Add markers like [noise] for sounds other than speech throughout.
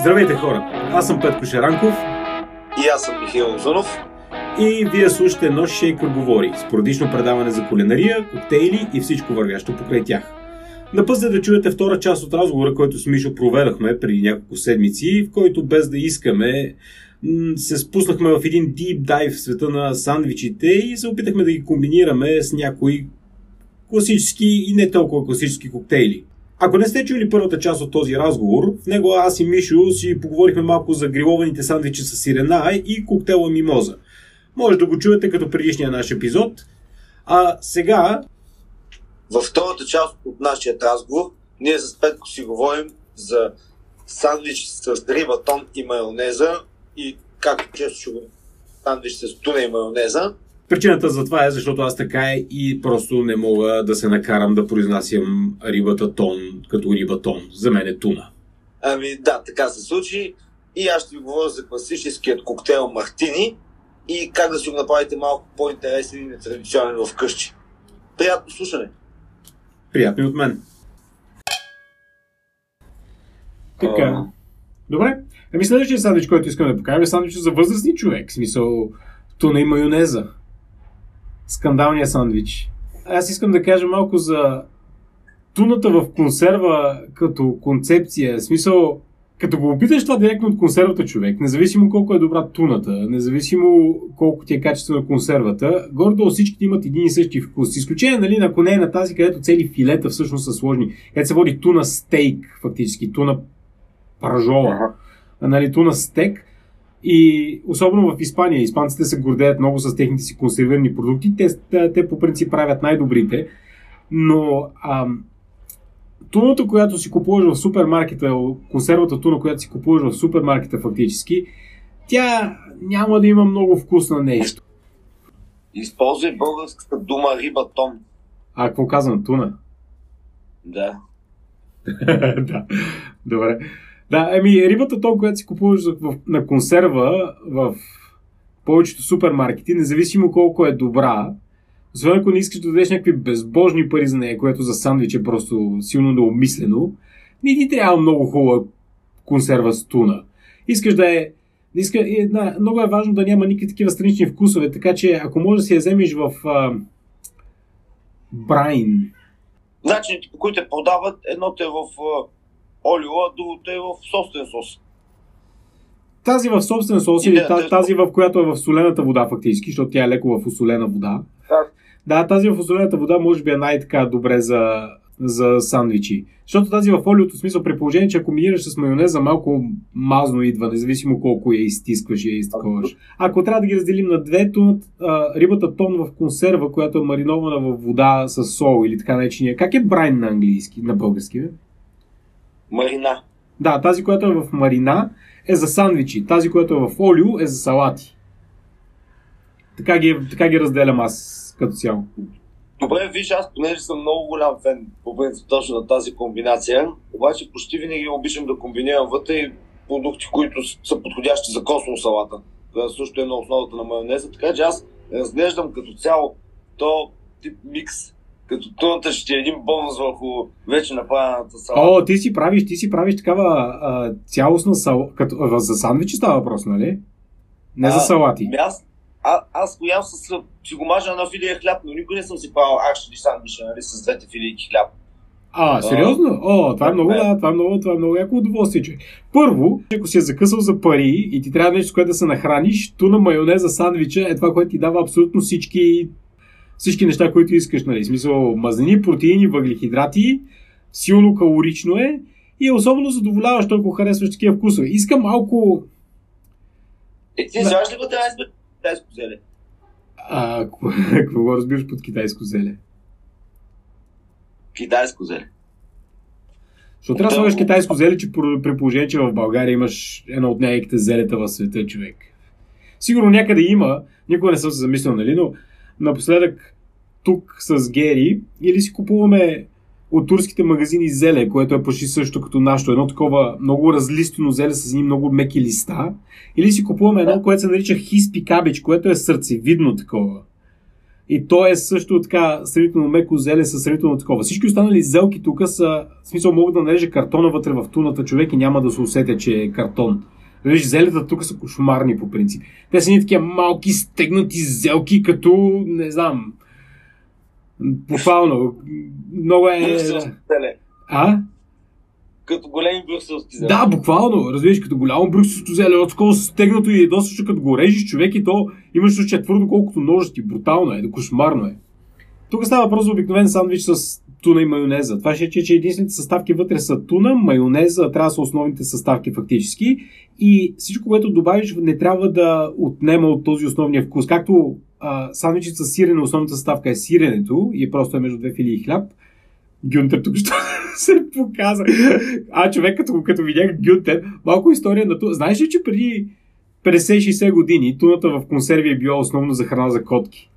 Здравейте хора! Аз съм Петко Шаранков. И аз съм Михаил Озунов. И вие слушате едно Шейкър говори, спорадично предаване за кулинария, коктейли и всичко вървящо покрай тях. На път да чуете втора част от разговора, който с Мишо проведахме преди няколко седмици, в който без да искаме се спуснахме в един deep dive в света на сандвичите и се опитахме да ги комбинираме с някои класически и не толкова класически коктейли. Ако не сте чули първата част от този разговор, в него аз и Мишо си поговорихме малко за грилованите сандвичи с сирена и коктейла мимоза. Може да го чуете като предишния наш епизод. А сега... Във втората част от нашия разговор ние с Петко си говорим за сандвич с риба, тон и майонеза и както често ще сандвич с туна и майонеза. Причината за това е, защото аз така и просто не мога да се накарам да произнасям рибата тон като риба тон. За мен е туна. Ами да, така се случи. И аз ще ви говоря за класическият коктейл Мартини и как да си го направите малко по-интересен и нетрадиционен вкъщи. Приятно слушане! Приятно и от мен! Така. Добре. Ами следващия сандвич, който искам да покажа, е сандвич за възрастни човек. В смисъл, туна и майонеза скандалния сандвич. Аз искам да кажа малко за туната в консерва като концепция. В смисъл, като го опиташ това директно от консервата човек, независимо колко е добра туната, независимо колко ти е качествена консервата, гордо всички имат един и същи вкус. Изключение, нали, ако не е на тази, където цели филета всъщност са сложни, където се води туна стейк, фактически, туна пържола, нали, туна стек, и особено в Испания, испанците се гордеят много с техните си консервирани продукти. Те, те по принцип правят най-добрите. Но ам, туната, която си купуваш в супермаркета, консервата туна, която си купуваш в супермаркета фактически, тя няма да има много вкус на нещо. Използвай българската дума риба тон. А, какво казвам? Туна? Да. [laughs] да. Добре. Да, еми рибата то, която си купуваш на консерва в повечето супермаркети, независимо колко е добра, освен ако не искаш да дадеш някакви безбожни пари за нея, което за сандвич е просто силно необмислено, не ти трябва много хубава консерва с туна. Искаш да е иска, една, много е важно да няма никакви такива странични вкусове, така че ако можеш да си я вземеш в а, брайн. Начините по които те продават, едното е в олио, а другото е в собствен сос. Тази в собствен сос или тази, тази, в която е в солената вода фактически, защото тя е леко в осолена вода. Да. Да, тази в осолената вода може би е най-така добре за, за сандвичи. Защото тази в олиото, смисъл при положение, че ако комбинираш с майонеза, малко мазно идва, независимо колко я изтискваш и я изтаковаш. Ако трябва да ги разделим на две, то рибата тон в консерва, която е маринована в вода с сол или така наречения. Как е брайн на английски, на български? Бе? Марина. Да, тази, която е в марина, е за сандвичи. Тази, която е в олио, е за салати. Така ги, така ги разделям аз като цяло. Добре, виж, аз понеже съм много голям фен по принцип точно на тази комбинация, обаче почти винаги обичам да комбинирам вътре и продукти, които са подходящи за космо салата, която също е на основата на майонеза, така че аз разглеждам като цяло то тип микс като туната ще е един бонус върху вече направената салата. О, ти си правиш, ти си правиш такава а, цялостна салата, като за сандвичи става въпрос, нали? Не а, за салати. Ами аз, а, аз го ям с, си го мажа на филия хляб, но никой не съм си правил акшли сандвича, нали, с двете филийки хляб. А, сериозно? О, това е много, да, това е много, това е много яко удоволствие, че. Първо, ако си е закъсал за пари и ти трябва нещо, с което да се нахраниш, ту на майонеза сандвича е това, което ти дава абсолютно всички всички неща, които искаш, нали? Смисъл, мазнини, протеини, въглехидрати, силно калорично е и е особено задоволяващо, ако харесваш такива вкусове. Искам малко... Е, ти знаеш ли го китайско зеле? А, какво [laughs] разбираш под китайско зеле? Китайско зеле. Защото трябва да слагаш китайско зеле, че при положение, че в България имаш едно от най-еките зелета в света, човек. Сигурно някъде има, никога не съм се замислил, нали, но напоследък тук с Гери или си купуваме от турските магазини зеле, което е почти също като нашето, едно такова много разлистено зеле с едни много меки листа, или си купуваме едно, което се нарича хиспи кабич, което е сърцевидно такова. И то е също така сравнително меко зеле със сравнително такова. Всички останали зелки тук са, в смисъл могат да нарежа картона вътре в туната човек и няма да се усетя, че е картон. Виж, зелета тук са кошмарни по принцип. Те са ни такива малки стегнати зелки, като, не знам, буквално. Много е... А? Като големи брюкселски зеле. Да, буквално. Разбираш, като голямо брюкселско зеле, от такова стегнато и е доста, като го режиш човек и то имаш че е твърдо колкото ножа ти. Брутално е, да кошмарно е. Тук става въпрос за обикновен сандвич с туна и майонеза. Това ще е, че единствените съставки вътре са туна, майонеза, трябва да са основните съставки фактически. И всичко, което добавиш, не трябва да отнема от този основния вкус. Както сандвичът с сирене, основната съставка е сиренето и е просто е между две филии хляб. Гюнтер тук що [laughs] се показа. А човек, като, като видях Гюнтер, малко история на това. Знаеш ли, че преди 50-60 години туната в консерви е била основно за храна за котки?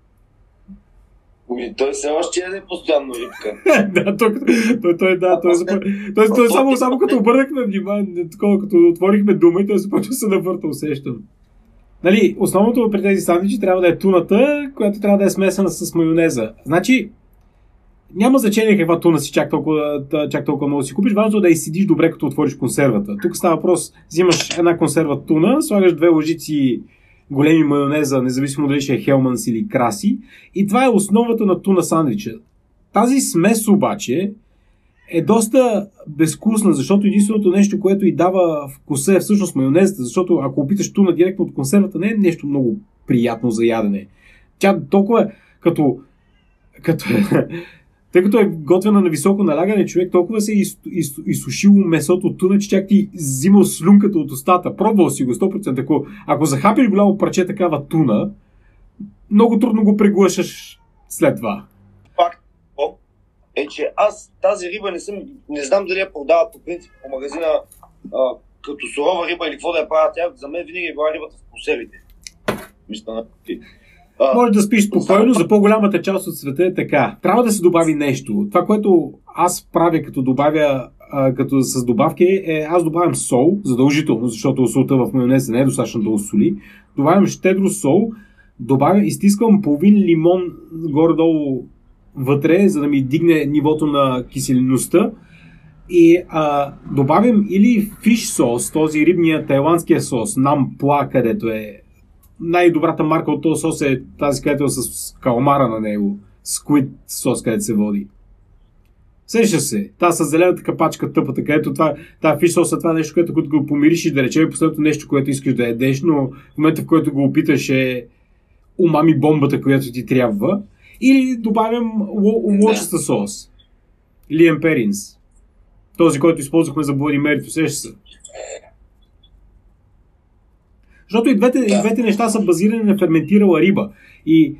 Ами, той все още е постоянно рибка. [laughs] да, той, той, той, да, той, той, той, той само, само като обърнахме внимание, такова, като отворихме дума и той започва да се навърта, усещам. Нали, основното при тези сандвичи трябва да е туната, която трябва да е смесена с майонеза. Значи, няма значение каква туна си чак толкова, чак толкова много си купиш, важно е да и седиш добре, като отвориш консервата. Тук става въпрос, взимаш една консерва туна, слагаш две лъжици големи майонеза, независимо дали ще е Хелманс или Краси. И това е основата на туна сандвича. Тази смес обаче е доста безвкусна, защото единственото нещо, което и дава вкуса е всъщност майонезата, защото ако опиташ туна директно от консервата, не е нещо много приятно за ядене. Тя толкова като, като тъй като е готвена на високо налягане, човек толкова се е из, из, изсушило месото от туна, че чак ти взимал слюнката от устата. Пробвал си го 100%. Ако, ако захапиш голямо парче такава туна, много трудно го преглъшаш след това. Факт е, че аз тази риба не съм, не знам дали я продават по принцип по магазина а, като сурова риба или какво да я правят. Тя за мен винаги е била рибата в консервите. Мисля, а, Може да спиш спокойно, за по-голямата част от света е така. Трябва да се добави нещо. Това, което аз правя като добавя а, като с добавки е аз добавям сол, задължително, защото солта в майонеза не е достатъчно да осоли. Добавям щедро сол, добавя, изтискам половин лимон горе-долу вътре, за да ми дигне нивото на киселиността. И а, добавям или фиш сос, този рибния тайландския сос, нампла, където е най-добрата марка от този сос е тази, където е с калмара на него. Squid сос, където се води. Сеща се. Та с зелената капачка тъпата, където това, това фиш сос е това нещо, което като го помириш и да речем последното нещо, което искаш да ядеш, но в момента в който го опиташ е умами бомбата, която ти трябва. Или добавям лочеста сос. Лием Перинс. Този, който използвахме за Bloody Mary, сеща се. Защото и двете, да. и двете неща са базирани на ферментирала риба. И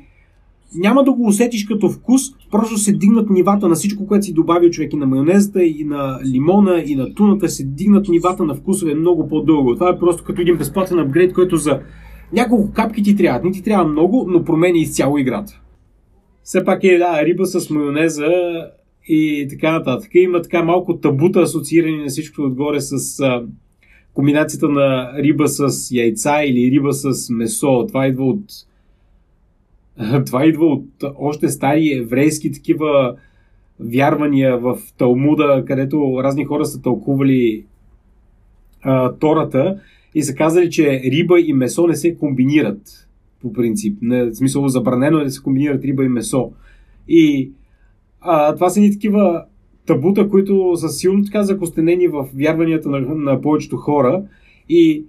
няма да го усетиш като вкус, просто се дигнат нивата на всичко, което си добавил човек и на майонезата, и на лимона, и на туната, се дигнат нивата на вкусове много по-дълго. Това е просто като един безплатен апгрейд, който за няколко капки ти трябва. Не ти трябва много, но промени изцяло играта. Все пак е да, риба с майонеза и така нататък. Има така малко табута асоциирани на всичко отгоре с комбинацията на риба с яйца или риба с месо. Това идва от [laughs] това идва от още стари еврейски такива вярвания в Талмуда, където разни хора са тълкували а, Тората и са казали, че риба и месо не се комбинират по принцип. Не, в смисъл забранено е да се комбинират риба и месо. И а, това са ни такива табута, които са силно така закостенени в вярванията на, на повечето хора и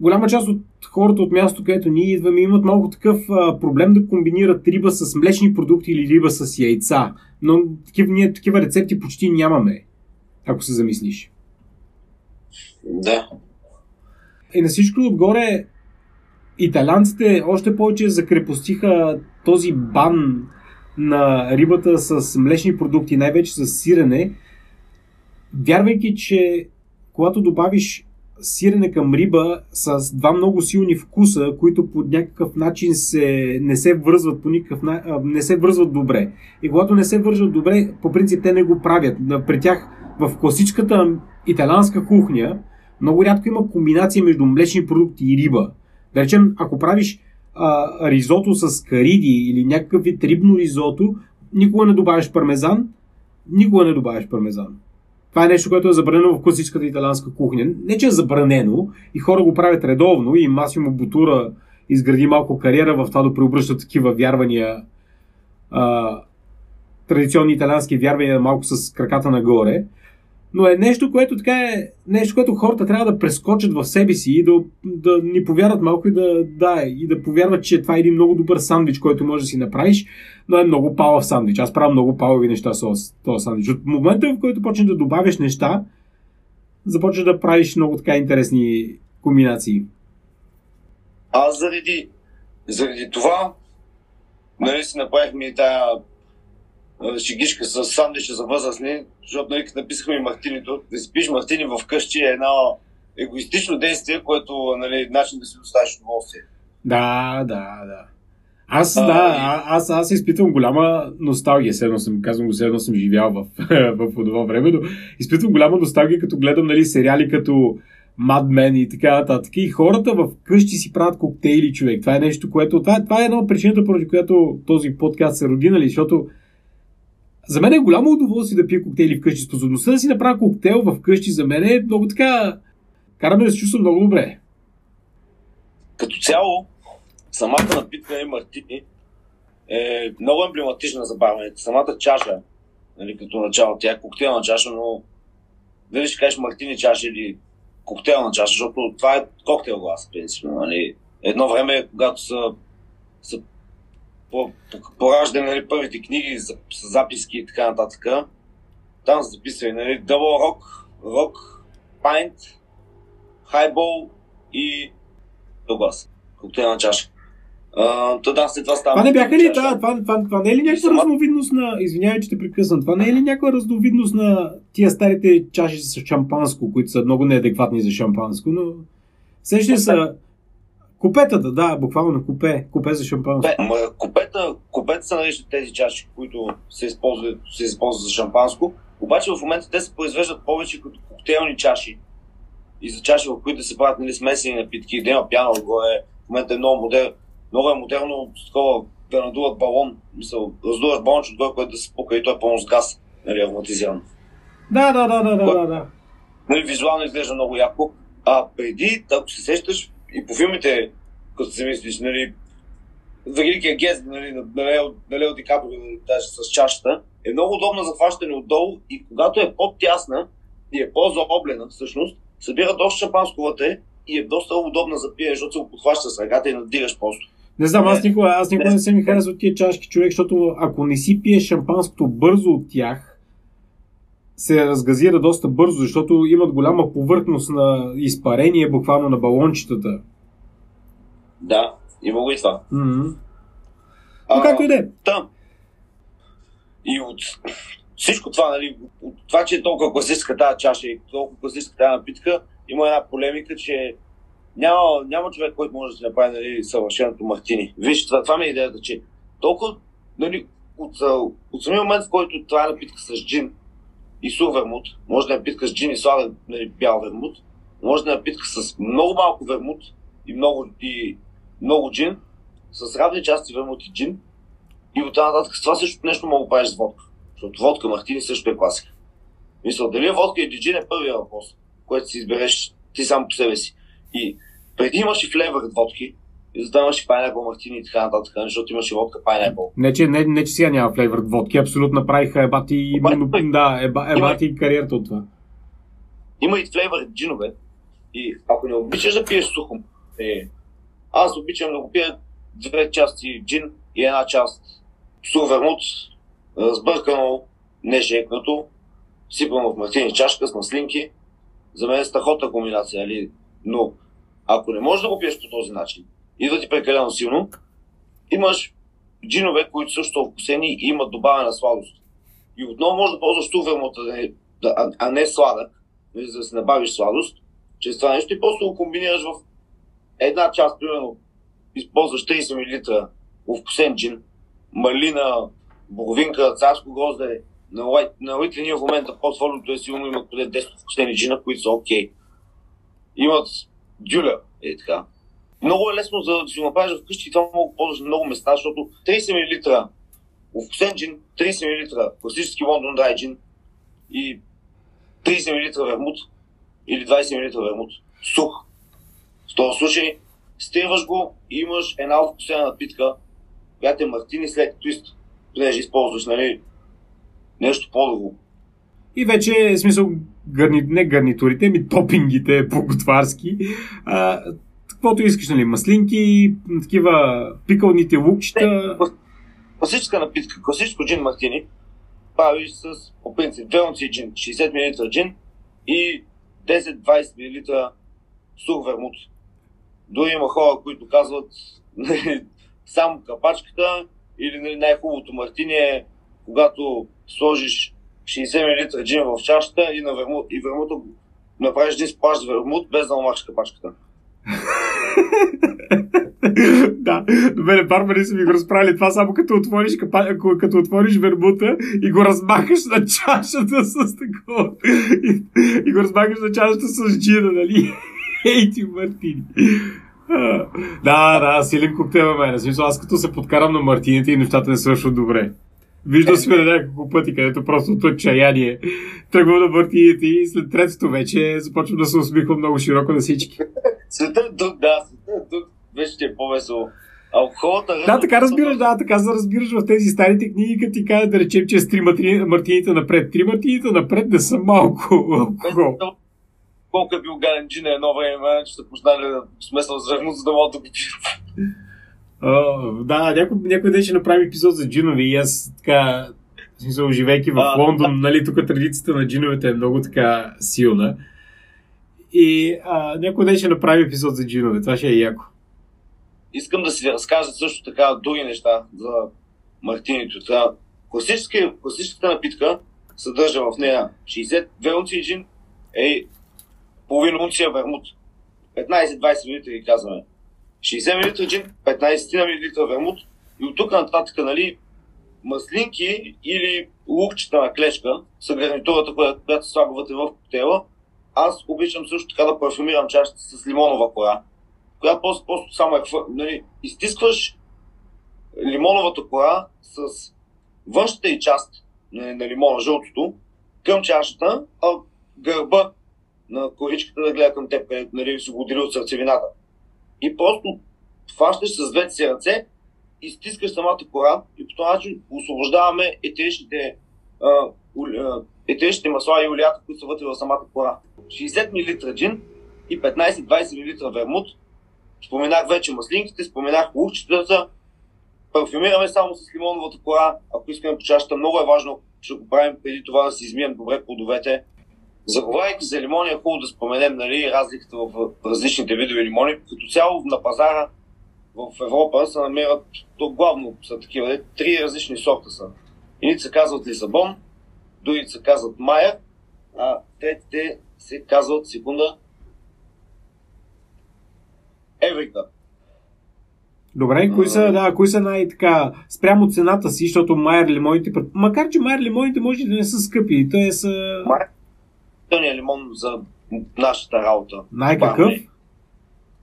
голяма част от хората от мястото, където ние идваме, имат малко такъв а, проблем да комбинират риба с млечни продукти или риба с яйца. Но такива, ние такива рецепти почти нямаме, ако се замислиш. Да. И на всичко отгоре, италянците още повече закрепостиха този бан на рибата с млечни продукти, най-вече с сирене, вярвайки, че когато добавиш сирене към риба с два много силни вкуса, които по някакъв начин се, не се връзват по никакъв не се връзват добре. И когато не се връзват добре, по принцип те не го правят. При тях в класическата италианска кухня много рядко има комбинация между млечни продукти и риба. Да речем, ако правиш а, ризото с кариди или някакъв вид рибно ризото, никога не добавяш пармезан, никога не добавяш пармезан. Това е нещо, което е забранено в класическата италианска кухня. Не, че е забранено и хора го правят редовно и Масимо Бутура изгради малко кариера в това да преобръща такива вярвания, а, традиционни италиански вярвания малко с краката нагоре но е нещо, което така е нещо, което хората трябва да прескочат в себе си и да, да ни повярват малко и да, да, и да повярват, че това е един много добър сандвич, който можеш да си направиш, но е много палав сандвич. Аз правя много палави неща с този сандвич. От момента, в който почнеш да добавяш неща, започваш да правиш много така интересни комбинации. Аз заради, заради това, нали си направихме и тая шегишка с сандвича за възрастни, защото нали, написахме и мартинито. Да си пиш мартини къщи е едно егоистично действие, което нали, начин да си доставиш удоволствие. Да, да, да. Аз, а, да, и... аз, аз изпитвам голяма носталгия, седно съм, казвам го, седно съм живял в, в, [laughs] в това време, но изпитвам голяма носталгия, като гледам нали, сериали като Mad Men и така нататък. И хората в къщи си правят коктейли, човек. Това е нещо, което... Това, това е една от причината, поради която този подкаст се роди, нали, защото за мен е голямо удоволствие да пия коктейли вкъщи. Способността да си направя коктейл в къщи за мен е много така... Караме да се чувствам много добре. Като цяло, самата напитка и мартини е много емблематична за бармените. Самата чаша, нали, като начало, тя е коктейлна чаша, но дали ще кажеш мартини чаша или коктейлна чаша, защото това е коктейл глас, принципно. Нали. Едно време, когато са, са пораждане нали, първите книги записки и така нататък. Там са записали нали, Double Rock, Rock, Pint, Highball и Доглас. Коктейлна чаша. Uh, да, след това става. Това не бяха ли? Това, това, това, това, не е ли някаква сама... разновидност на. Извинявай, че те прекъсвам. Това не е ли някаква разновидност на тия старите чаши с шампанско, които са много неадекватни за шампанско, но. Сеща са Купетата, да, буквално купе, купе за шампанско. Ма, купета, купета са наричат тези чаши, които се използват, се използват за шампанско, обаче в момента те се произвеждат повече като коктейлни чаши и за чаши, в които се правят нали, смесени напитки, да има пяна отгоре. В момента е много, модер, много е модерно такова да надуват балон, мисъл, раздуваш балонче отгоре, което да се пука и той е пълно с газ, нали, автоматизиран. Да, да, да, да, да, да, да. Нали, визуално изглежда много яко. А преди, ако се сещаш, и по филмите, като се мислиш, нали, великия гест нали, на Лео, на Лео Ди Каприо, нали, даже с чашата, е много удобна за хващане отдолу и когато е по-тясна и е по-заоблена всъщност, събира доста шампанско вътре и е доста удобна за пиене, защото се го подхваща с ръката и надигаш просто. Не знам, аз никога, аз никога не, не се ми харесва от тия чашки, човек, защото ако не си пиеш шампанското бързо от тях, се разгазира доста бързо, защото имат голяма повърхност на изпарение буквално на балончетата. Да, има го и това. Mm-hmm. Но както и да е. Да. И от всичко това, нали, от това, че е толкова класическа тази чаша и толкова класическа тази напитка, има една полемика, че няма, няма човек, който може да се направи нали, съвършеното мартини. Виж, това, това ми е идеята, че толкова нали, от, от самия момент, в който това е напитка с джин, и сур вермут, може да е напитка с джин и сладен нали, бял вермут, може да е напитка с много малко вермут и много, и много джин, с равни части вермут и джин. И от тази нататък това също нещо мога да правиш с водка. Защото водка Мартини също е класика. Мисля, дали е водка или джин е първият въпрос, който си избереш ти сам по себе си. И преди имаш и флевър водки, и и Pineapple Мартини и така нататък, защото имаш и водка Pineapple. Не, че, не, не, че сега няма флейвър водки, абсолютно направиха ебати, да, еба, ебати има, кариерата от това. Има и флейвър джинове. И ако не обичаш да пиеш сухо, е, аз обичам да го пия две части джин и една част вермут, разбъркано, не шекнато, сипано в мартини чашка с маслинки. За мен е страхотна комбинация, нали? но ако не можеш да го пиеш по този начин, идва ти прекалено силно, имаш джинове, които също са вкусени и имат добавена сладост. И отново можеш да ползваш ту вермута, а, а не сладък, нали, за да си набавиш сладост, чрез това нещо и просто го комбинираш в една част, примерно, използваш 30 мл вкусен джин, малина, боровинка, царско грозде, на, лайт, на линия в момента портфолиото е силно, имат поне 10 вкусени джина, които са окей. Okay. Имат дюля, е така. Много е лесно за да си го направиш вкъщи и това мога да ползваш на много места, защото 30 мл овкусен джин, 30 мл класически Лондон Драй джин и 30 мл вермут или 20 мл вермут. Сух. В този случай стриваш го и имаш една овкусена напитка, която е мартини след твист, понеже използваш нали, нещо по-друго. И вече, в смисъл, гарни, не гарнитурите, ми топингите по-готварски. А, каквото искаш, нали, маслинки, такива пикалните лукчета. класическа напитка, класическо джин мартини, правиш с, по принцип, 2 унции джин, 60 мл джин и 10-20 мл сух вермут. Дори има хора, които казват нали, само капачката или нали, най-хубавото мартини е когато сложиш 60 мл джин в чашата и, на вермут, и вермута направиш един сплаш вермут без да намахаш капачката. [laughs] да, добре, барбари са ми го разправили това само като отвориш, като отвориш вербута и го размахаш на чашата с такова. И, и го размахаш на чашата с джина, нали? [laughs] Ей ти, Мартини. Да, да, силен коктейл мен. Смисъл, аз като се подкарам на Мартините и нещата не свършват добре. Виждал сме на няколко пъти, където просто от отчаяние тръгвам на Мартините и след третото вече започвам да се усмихвам много широко на всички. Светът е тук, да, светът е тук вече ти е по-весело. Алкохолата... Да, така разбираш, да, така за разбираш в тези старите книги, като ти кажа да речем, че с три мартините напред. Три мартините напред не са малко алкохол. Колко е бил гаден джин едно време, че са почнали да смесвам зърно, за да мога да го Uh, да, някой, някой ден ще направи епизод за джинови и аз така, в смисъл, живейки в Лондон, нали, тук традицията на джиновете е много така силна. И а, някой ден ще направи епизод за джинове, това ще е яко. Искам да си разкажа също така други неща за мартинито. Това класическата напитка съдържа в нея 62 унции джин е половина унция вермут. 15-20 мл казваме. 60 мл джин, 15 мл вермут и от тук нататък, нали, маслинки или лукчета на клечка са гарнитурата, която, която в коктейла. Аз обичам също така да парфюмирам чашата с лимонова кора, която просто, просто само е, нали, изтискваш лимоновата кора с външната и част на, на лимона, жълтото, към чашата, а гърба на коричката да гледа към теб, където нали, си го от сърцевината. И просто хващаш с двете си ръце, изтискаш самата кора и по този начин освобождаваме етеричните, етеричните масла и олията, които са вътре в самата кора. 60 мл джин и 15-20 мл вермут. Споменах вече маслинките, споменах лукчетата. Парфюмираме само с лимоновата кора. Ако искаме по чашата, много е важно, ще го правим преди това да си измием добре плодовете. Заговаряйки за лимони, е хубаво да споменем нали, разликата в различните видове лимони. Като цяло на пазара в Европа се намират, то главно са такива, три различни сорта са. Едните се казват Лисабон, другите се казват Майер, а третите се казват, секунда, Еврика. Добре, кои са, да, кои са най-така спрямо цената си, защото Майер лимоните, макар че Майер лимоните може да не са скъпи, те са... Майер най-отвратителният лимон за нашата работа. Най-какъв?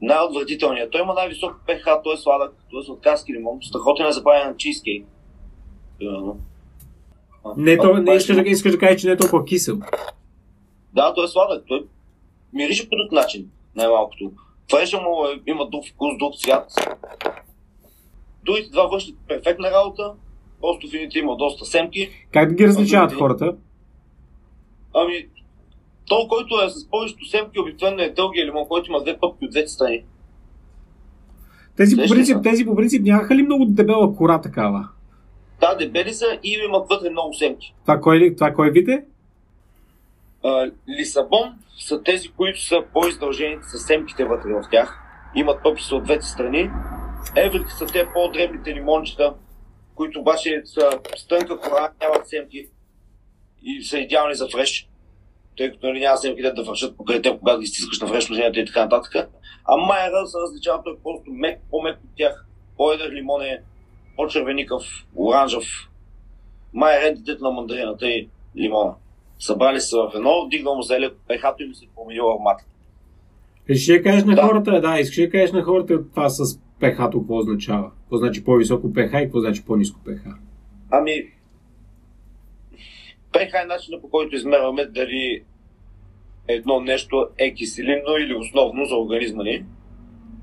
Най-отвратителният. Той има най-висок pH, той е сладък, той е сладкарски лимон, страхотен е за правене на чизкейк. Не, то, не искаш, да, искаш да кажеш, че не е толкова кисел. Да, той е сладък. Той мирише по друг начин, най-малкото. Фреша му е, има друг вкус, друг цвят. Другите два вършат перфектна работа, просто фините има доста семки. Как да ги различават хората? Ами, то, който е с повечето семки, обикновено е дългия лимон, който има две пъпки от двете страни. Тези по, принцип, тези по принцип нямаха ли много дебела кора такава? Да, дебели са и имат вътре много семки. Това кой, това кой вид е? Лисабон са тези, които са по-издължени с семките вътре в тях. Имат пъпки от двете страни. Еврики са те по-дребните лимончета, които обаче са с тънка кора, нямат семки и са идеални за фреш тъй като нали, няма се къде да вършат покрай те, когато ги стискаш на фреш и така нататък. А майера се различава, той е просто мек, по-мек от тях. По-едър лимон е по-червеникъв, оранжев. Майер е детето на мандарината и лимона. Събрали се в едно, дигнал му зеле, пехато им се променил аромат. Ще я кажеш на Да. хората, да, искаш да кажеш на хората това с пх-то какво означава? Какво значи по-високо пх и какво значи по-ниско пх? Ами, ПХ е начинът по който измерваме дали едно нещо е киселинно или основно за организма ни.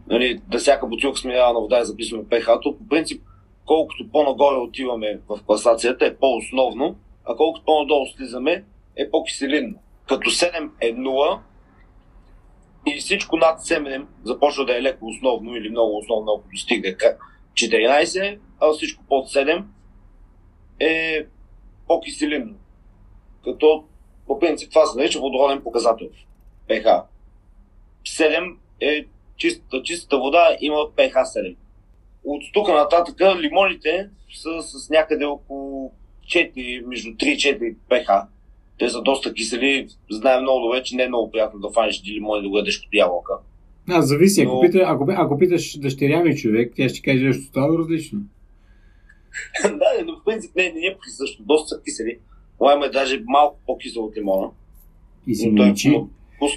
Нали, да всяка бутилка с минерална вода е записваме ПХ-то. По принцип, колкото по-нагоре отиваме в класацията е по-основно, а колкото по-надолу слизаме е по-киселинно. Като 7 е 0 и всичко над 7 започва да е леко основно или много основно, ако достигне к- 14, а всичко под 7 е по-киселинно. Като по принцип това се нарича водороден показател. pH. 7 е чистата, чистата вода има pH 7. От тук нататък лимоните са с някъде около 4, между 3 и 4 pH. Те са доста кисели. Знаем много добре, че не е много приятно да фанеш ти лимони да го ядеш като ябълка. А, зависи. Ако, Но- пита, ако, ако питаш дъщеря ми човек, тя ще каже нещо тотално различно. [laughs] да, но в принцип не, не е присъщо. Доста са кисели. Лайма е даже малко по-кисел от лимона. И си Но той е вкус.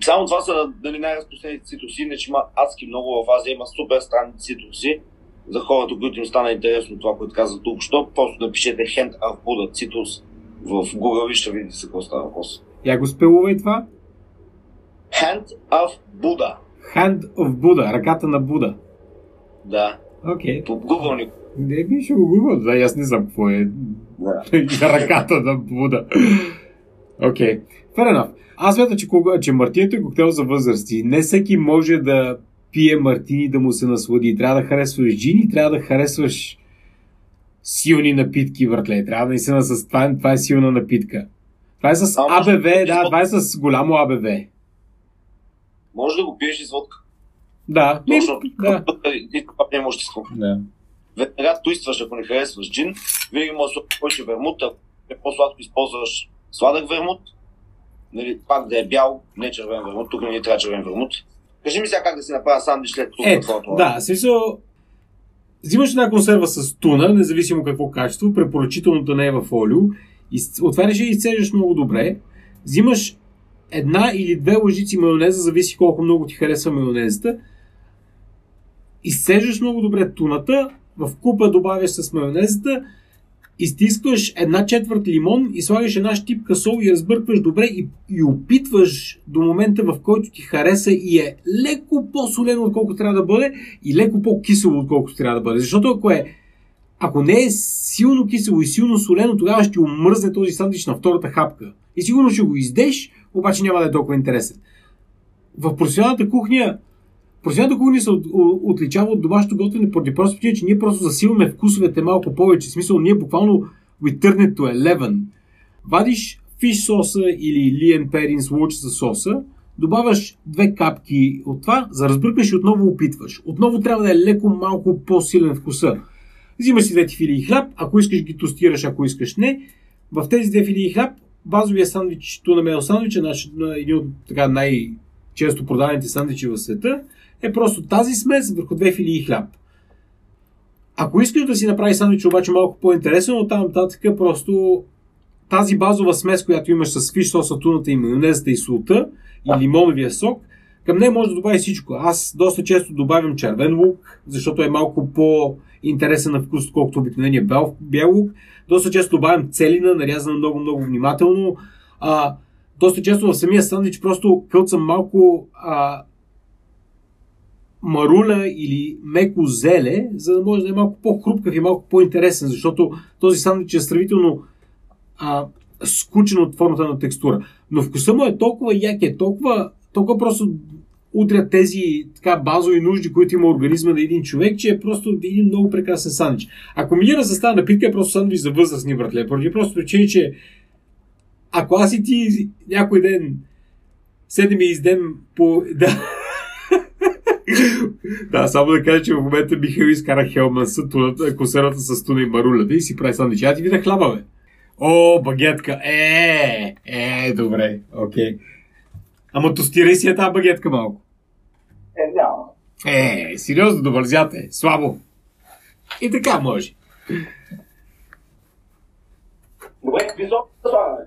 Само това са дали, най-разпространените цитруси, иначе има адски много в Азия, има супер странни цитруси. За хората, които им стана интересно това, което казах тук, що просто напишете Hand of Buddha цитрус в Google и ще видите за какво става въпрос. Я го спелувай това. Hand of Buddha. Hand of Buddha, ръката на Буда. Да. Окей. По Google. Не би ще го гугла, да, аз не знам какво е Да. [laughs] ръката на Буда. Окей. Fair enough. Аз смятам, че, кога, че мартинито е коктейл за възрасти. Не всеки може да пие мартини да му се наслади. Трябва да харесваш джини, трябва да харесваш силни напитки, братле. Трябва наистина с това, това е силна напитка. Това е с А, АБВ, да да, това е с голямо АБВ. Може да го пиеш и с водка. Да, Точно. да. Не може да да. веднага туистваш, ако не харесваш джин, винаги може да сложиш вермут, ако е по-сладко използваш сладък вермут, нали, пак да е бял, не червен вермут, тук не ни трябва червен вермут. Кажи ми сега как да си направя сандвич след тук. Е, това, това. да, смисъл, взимаш една консерва с туна, независимо какво качество, препоръчително да не е в олио, отваряш и изцеждаш много добре, взимаш една или две лъжици майонеза, зависи колко много ти харесва майонезата, изцеждаш много добре туната, в купа добавяш с майонезата, изтискваш една четвърт лимон и слагаш една щипка сол и разбъркваш добре и, и опитваш до момента, в който ти хареса и е леко по-солено, отколкото трябва да бъде и леко по-кисело, отколкото трябва да бъде. Защото ако е ако не е силно кисело и силно солено, тогава ще ти омръзне този сандвич на втората хапка. И сигурно ще го издеш, обаче няма да е толкова интересен. В професионалната кухня Професионалната кухня се от, от, отличава от домашното готвене поради просто причина, че ние просто засилваме вкусовете малко повече. В смисъл, ние буквално we turn it to 11. Вадиш фиш соса или лиен перин с луч за соса, добавяш две капки от това, за разбъркаш и отново опитваш. Отново трябва да е леко малко по-силен вкуса. Взимаш си двете филии хляб, ако искаш ги тостираш, ако искаш не. В тези две филии хляб, базовия сандвич, туна мейл сандвич е на един от така най-често продаваните сандвичи в света, е просто тази смес върху две филии хляб. Ако искаш да си направиш сандвич обаче малко по-интересен, от там нататък просто тази базова смес, която имаш с фиш соса, туната и майонезата и солта и лимоновия сок, към нея може да добавиш всичко. Аз доста често добавям червен лук, защото е малко по-интересен на вкус, отколкото обикновения бял, бял лук. Доста често добавям целина, нарязана много-много внимателно. А, доста често в самия сандвич просто кълцам малко а, маруля или меко зеле, за да може да е малко по-хрупкав и малко по-интересен, защото този сандвич е сравнително а, скучен от формата на текстура. Но вкуса му е толкова як, е толкова, толкова просто удрят тези така базови нужди, които има организма на един човек, че е просто един много прекрасен сандвич. А комбинира с тази напитка е просто сандвич за възрастни братле, поради просто причина, че ако аз и ти някой ден седем и издем по... [laughs] Да. Да, само да кажа, че в момента Михаил изкара Хелманса, консервата с туна и марулята и си прави сандвич. Я ти видя хляба, бе. О, багетка. Е, е, добре. Окей. Ама тостирай си я тази багетка малко. Е, няма. Е, сериозно, добързяте. Слабо. И така може. Добре, какви са слагаме?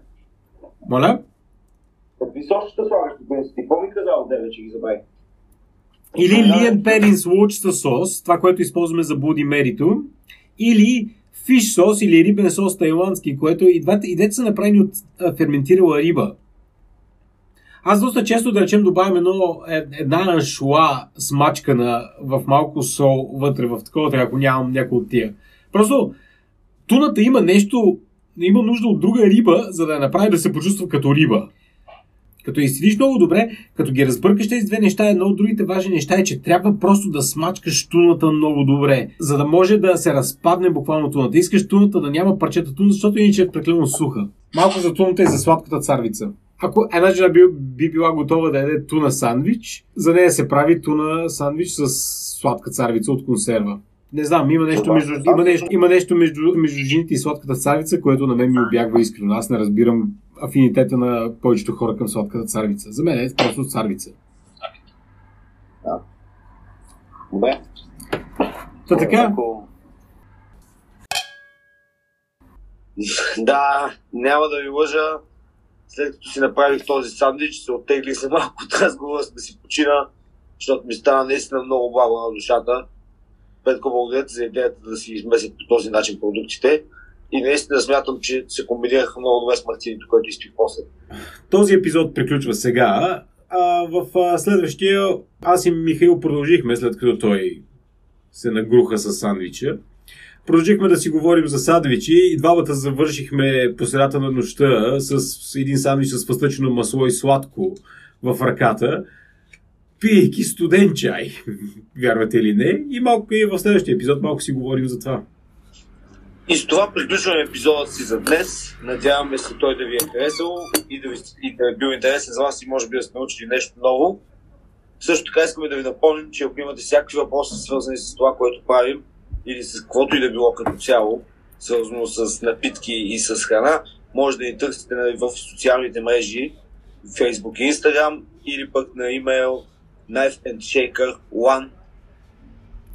Моля? Какви сос ще слагаш по принцип? Ти какво ми казал, Деве, че ги забрави? Или Лиен Перинс лучта сос, това, което използваме за Буди Мерито, или фиш сос или рибен сос тайландски, което и двете, и двете са направени от а, ферментирала риба. Аз доста често, да речем, добавям едно, е- една аншуа смачкана в малко сол вътре, в такова, ако нямам някой от тия. Просто туната има нещо, има нужда от друга риба, за да я направи да се почувства като риба. Като изсидиш много добре, като ги разбъркаш тези две неща, едно от другите важни неща е, че трябва просто да смачкаш туната много добре, за да може да се разпадне буквално туната. Искаш туната да няма парчета туна, защото иначе е прекалено суха. Малко за туната и за сладката царвица. Ако една жена би, би била готова да яде туна сандвич, за нея се прави туна сандвич с сладка царвица от консерва. Не знам, има нещо между, има нещо, има нещо между, между жените и сладката царвица, което на мен ми обягва искрено. Аз не разбирам афинитета на повечето хора към сладката царвица. За мен е просто царвица. Добре. Та така, Да, няма да ви лъжа. След като си направих този сандвич, се оттеглих се малко от разговора, да си почина, защото ми стана наистина много благо на душата. Петко, благодаря за идеята да си измесят по този начин продуктите. И наистина смятам, че се комбинираха много добре с мартините, което изпих после. този епизод приключва сега. А в а, следващия аз и Михаил продължихме, след като той се нагруха с сандвича. Продължихме да си говорим за сандвичи и двамата завършихме по на нощта с един сандвич с фъстъчено масло и сладко в ръката, пийки студен чай, [laughs] вярвате или не, и малко и в следващия епизод малко си говорим за това. И с това приключваме епизодът си за днес. Надяваме се той да ви е харесал и да, ви, и да е бил интересен за вас и може би да сте научили нещо ново. Също така искаме да ви напомним, че ако имате всякакви въпроси, свързани с това, което правим, или с каквото и да било като цяло, свързано с напитки и с храна, може да ни търсите в социалните мрежи, Facebook и Instagram, или пък на имейл knifeandshaker1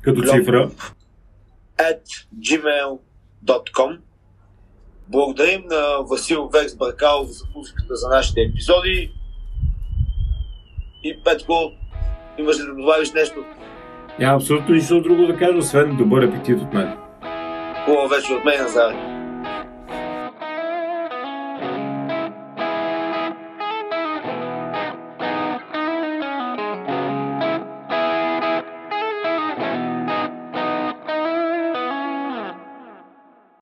Като цифра. at gmail.com Благодарим на Васил Векс Баркалов за музиката за нашите епизоди. И Петко, имаш ли да добавиш нещо? Няма абсолютно нищо друго да кажа, освен добър апетит от мен. Хубаво вече от мен, Назар.